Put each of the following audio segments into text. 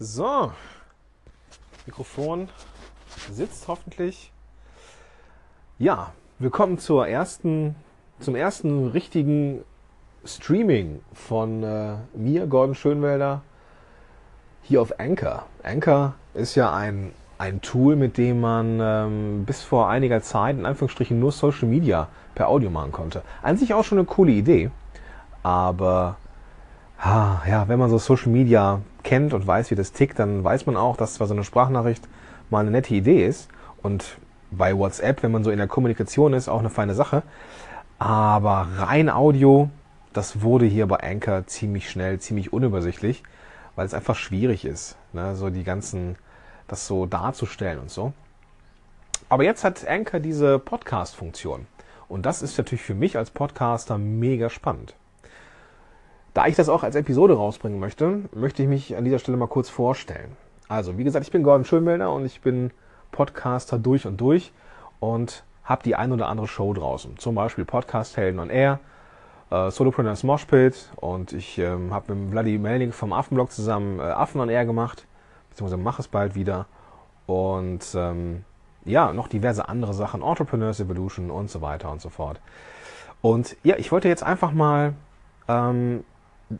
So, Mikrofon sitzt hoffentlich. Ja, willkommen zur ersten, zum ersten richtigen Streaming von äh, mir, Gordon Schönwelder, hier auf Anchor. Anchor ist ja ein, ein Tool, mit dem man ähm, bis vor einiger Zeit in Anführungsstrichen nur Social Media per Audio machen konnte. An sich auch schon eine coole Idee, aber ha, ja, wenn man so Social Media kennt und weiß, wie das tickt, dann weiß man auch, dass zwar so eine Sprachnachricht mal eine nette Idee ist und bei WhatsApp, wenn man so in der Kommunikation ist, auch eine feine Sache. Aber rein Audio, das wurde hier bei Anchor ziemlich schnell, ziemlich unübersichtlich, weil es einfach schwierig ist, ne? so die ganzen, das so darzustellen und so. Aber jetzt hat Anchor diese Podcast-Funktion. Und das ist natürlich für mich als Podcaster mega spannend. Da ich das auch als Episode rausbringen möchte, möchte ich mich an dieser Stelle mal kurz vorstellen. Also, wie gesagt, ich bin Gordon Schönmelder und ich bin Podcaster durch und durch und habe die ein oder andere Show draußen. Zum Beispiel Podcast Helden on Air, äh, Solopreneurs Moshpit und ich ähm, habe mit Vladi Melnik vom Affenblog zusammen äh, Affen on Air gemacht, beziehungsweise mache es bald wieder. Und ähm, ja, noch diverse andere Sachen, Entrepreneurs Evolution und so weiter und so fort. Und ja, ich wollte jetzt einfach mal ähm,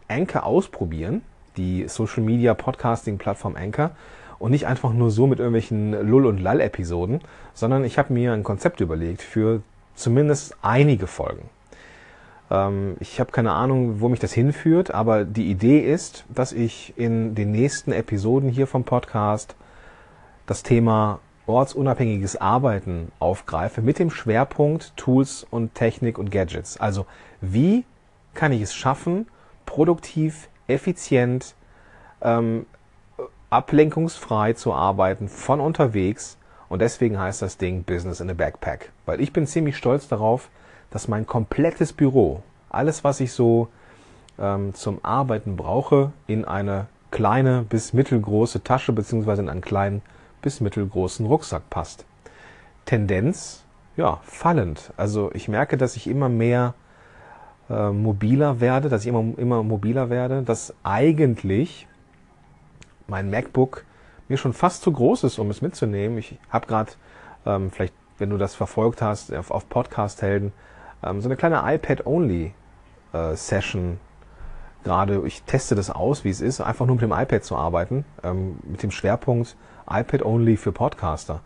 Anchor ausprobieren, die Social Media Podcasting Plattform Anchor und nicht einfach nur so mit irgendwelchen Lull- und Lall-Episoden, sondern ich habe mir ein Konzept überlegt für zumindest einige Folgen. Ähm, ich habe keine Ahnung, wo mich das hinführt, aber die Idee ist, dass ich in den nächsten Episoden hier vom Podcast das Thema ortsunabhängiges Arbeiten aufgreife mit dem Schwerpunkt Tools und Technik und Gadgets. Also wie kann ich es schaffen, produktiv, effizient, ähm, ablenkungsfrei zu arbeiten von unterwegs. Und deswegen heißt das Ding Business in a Backpack. Weil ich bin ziemlich stolz darauf, dass mein komplettes Büro, alles was ich so ähm, zum Arbeiten brauche, in eine kleine bis mittelgroße Tasche beziehungsweise in einen kleinen bis mittelgroßen Rucksack passt. Tendenz, ja, fallend. Also ich merke, dass ich immer mehr äh, mobiler werde, dass ich immer, immer mobiler werde, dass eigentlich mein MacBook mir schon fast zu groß ist, um es mitzunehmen. Ich habe gerade, ähm, vielleicht, wenn du das verfolgt hast, auf, auf Podcast-Helden, ähm, so eine kleine iPad-Only-Session. Äh, gerade, ich teste das aus, wie es ist, einfach nur mit dem iPad zu arbeiten, ähm, mit dem Schwerpunkt iPad-Only für Podcaster.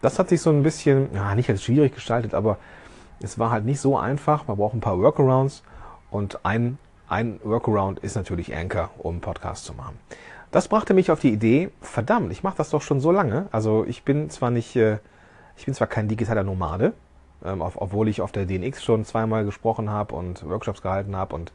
Das hat sich so ein bisschen, ja, nicht als schwierig gestaltet, aber es war halt nicht so einfach. Man braucht ein paar Workarounds und ein, ein Workaround ist natürlich Anchor, um Podcast zu machen. Das brachte mich auf die Idee, verdammt, ich mache das doch schon so lange. Also ich bin zwar nicht, äh, ich bin zwar kein digitaler Nomade, ähm, obwohl ich auf der DNX schon zweimal gesprochen habe und Workshops gehalten habe und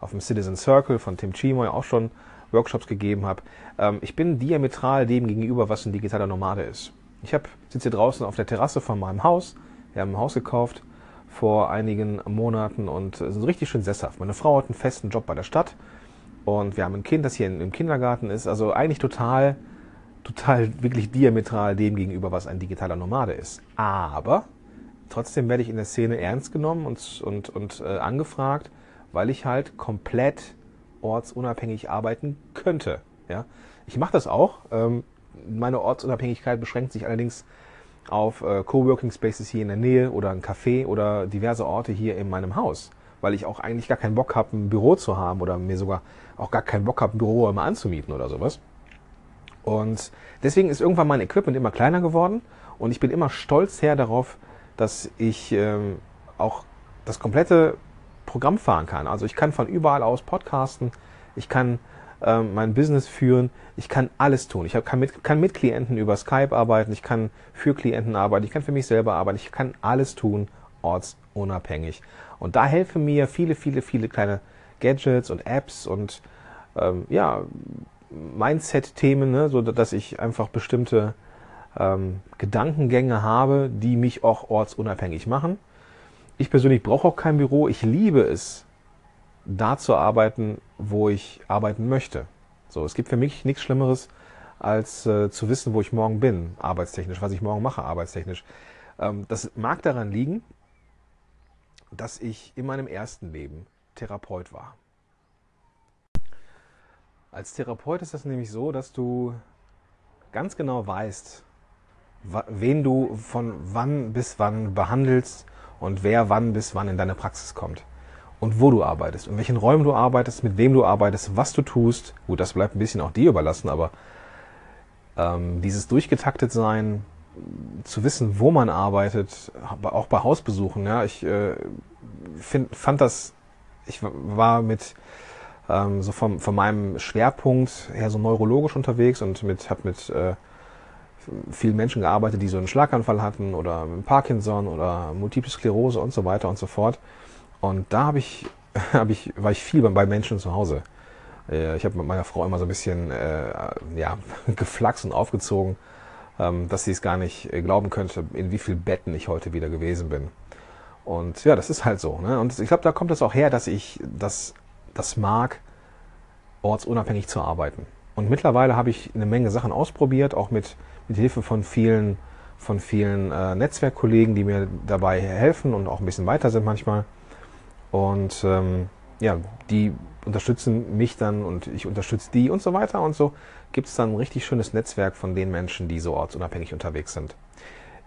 auf dem Citizen Circle von Tim Chimoy auch schon Workshops gegeben habe. Ähm, ich bin diametral dem gegenüber, was ein digitaler Nomade ist. Ich hab, sitze hier draußen auf der Terrasse von meinem Haus. Wir haben ein Haus gekauft vor einigen Monaten und sind richtig schön sesshaft. Meine Frau hat einen festen Job bei der Stadt und wir haben ein Kind, das hier im Kindergarten ist. Also eigentlich total, total wirklich diametral dem gegenüber, was ein digitaler Nomade ist. Aber trotzdem werde ich in der Szene ernst genommen und, und, und äh, angefragt, weil ich halt komplett ortsunabhängig arbeiten könnte. Ja? Ich mache das auch. Ähm, meine Ortsunabhängigkeit beschränkt sich allerdings auf äh, Coworking Spaces hier in der Nähe oder ein Café oder diverse Orte hier in meinem Haus, weil ich auch eigentlich gar keinen Bock habe, ein Büro zu haben oder mir sogar auch gar keinen Bock habe, ein Büro immer anzumieten oder sowas. Und deswegen ist irgendwann mein Equipment immer kleiner geworden und ich bin immer stolz her darauf, dass ich ähm, auch das komplette Programm fahren kann. Also ich kann von überall aus podcasten, ich kann ähm, mein Business führen. Ich kann alles tun. Ich kann mit, kann mit Klienten über Skype arbeiten, ich kann für Klienten arbeiten, ich kann für mich selber arbeiten, ich kann alles tun, ortsunabhängig. Und da helfen mir viele, viele, viele kleine Gadgets und Apps und ähm, ja, Mindset-Themen, ne, so dass ich einfach bestimmte ähm, Gedankengänge habe, die mich auch ortsunabhängig machen. Ich persönlich brauche auch kein Büro. Ich liebe es, da zu arbeiten, wo ich arbeiten möchte. So, es gibt für mich nichts Schlimmeres, als äh, zu wissen, wo ich morgen bin, arbeitstechnisch, was ich morgen mache, arbeitstechnisch. Ähm, das mag daran liegen, dass ich in meinem ersten Leben Therapeut war. Als Therapeut ist das nämlich so, dass du ganz genau weißt, wen du von wann bis wann behandelst und wer wann bis wann in deine Praxis kommt. Und wo du arbeitest, in welchen Räumen du arbeitest, mit wem du arbeitest, was du tust. Gut, das bleibt ein bisschen auch dir überlassen, aber ähm, dieses durchgetaktet sein, zu wissen, wo man arbeitet, auch bei Hausbesuchen. Ja, ich äh, find, fand das, ich war mit ähm, so vom, von meinem Schwerpunkt her so neurologisch unterwegs und mit habe mit äh, vielen Menschen gearbeitet, die so einen Schlaganfall hatten oder Parkinson oder Multiple Sklerose und so weiter und so fort. Und da habe ich, hab ich, war ich viel bei Menschen zu Hause. Äh, ich habe mit meiner Frau immer so ein bisschen äh, ja, geflaxt und aufgezogen, ähm, dass sie es gar nicht äh, glauben könnte, in wie vielen Betten ich heute wieder gewesen bin. Und ja, das ist halt so. Ne? Und ich glaube, da kommt es auch her, dass ich das, das mag, ortsunabhängig zu arbeiten. Und mittlerweile habe ich eine Menge Sachen ausprobiert, auch mit, mit Hilfe von vielen, von vielen äh, Netzwerkkollegen, die mir dabei helfen und auch ein bisschen weiter sind manchmal. Und ähm, ja, die unterstützen mich dann und ich unterstütze die und so weiter. Und so gibt es dann ein richtig schönes Netzwerk von den Menschen, die so ortsunabhängig unterwegs sind.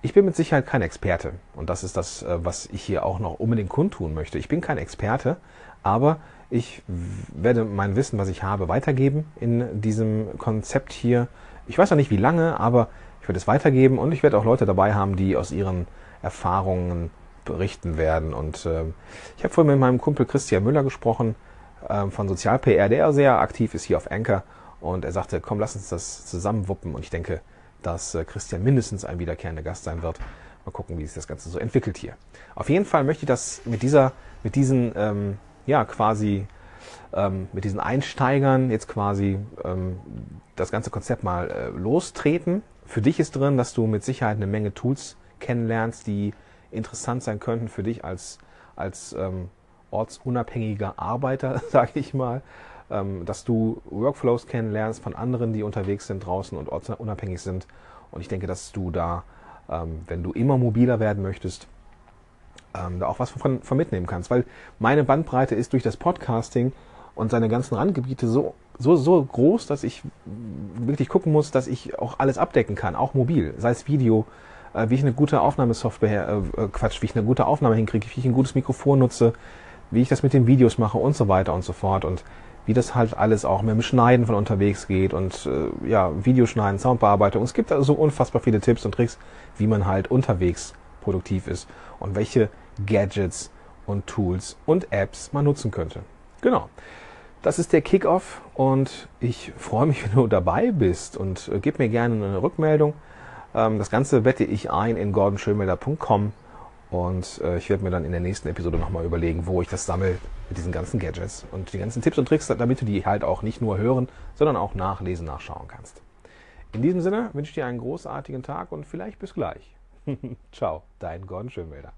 Ich bin mit Sicherheit kein Experte und das ist das, äh, was ich hier auch noch unbedingt kundtun möchte. Ich bin kein Experte, aber ich werde mein Wissen, was ich habe, weitergeben in diesem Konzept hier. Ich weiß noch nicht wie lange, aber ich werde es weitergeben und ich werde auch Leute dabei haben, die aus ihren Erfahrungen berichten werden. Und äh, ich habe vorhin mit meinem Kumpel Christian Müller gesprochen äh, von Sozial-PR, der sehr aktiv ist hier auf Anchor. Und er sagte, komm, lass uns das zusammenwuppen. Und ich denke, dass äh, Christian mindestens ein wiederkehrender Gast sein wird. Mal gucken, wie sich das Ganze so entwickelt hier. Auf jeden Fall möchte ich das mit dieser, mit diesen, ähm, ja, quasi, ähm, mit diesen Einsteigern jetzt quasi ähm, das ganze Konzept mal äh, lostreten. Für dich ist drin, dass du mit Sicherheit eine Menge Tools kennenlernst, die interessant sein könnten für dich als, als ähm, ortsunabhängiger Arbeiter, sage ich mal, ähm, dass du Workflows kennenlernst von anderen, die unterwegs sind draußen und ortsunabhängig sind. Und ich denke, dass du da, ähm, wenn du immer mobiler werden möchtest, ähm, da auch was von, von mitnehmen kannst. Weil meine Bandbreite ist durch das Podcasting und seine ganzen Randgebiete so, so, so groß, dass ich wirklich gucken muss, dass ich auch alles abdecken kann, auch mobil, sei es Video, äh, wie ich eine gute Aufnahmesoftware, äh, äh, Quatsch, wie ich eine gute Aufnahme hinkriege, wie ich ein gutes Mikrofon nutze, wie ich das mit den Videos mache und so weiter und so fort und wie das halt alles auch mit dem Schneiden von unterwegs geht und äh, ja, Videoschneiden, Soundbearbeitung. Es gibt also so unfassbar viele Tipps und Tricks, wie man halt unterwegs produktiv ist und welche Gadgets und Tools und Apps man nutzen könnte. Genau. Das ist der Kickoff und ich freue mich, wenn du dabei bist und äh, gib mir gerne eine Rückmeldung. Ähm, das Ganze wette ich ein in gordonschönmelder.com und äh, ich werde mir dann in der nächsten Episode nochmal überlegen, wo ich das sammle mit diesen ganzen Gadgets und die ganzen Tipps und Tricks, damit du die halt auch nicht nur hören, sondern auch nachlesen, nachschauen kannst. In diesem Sinne wünsche ich dir einen großartigen Tag und vielleicht bis gleich. Ciao, dein Gordon Schönmelder.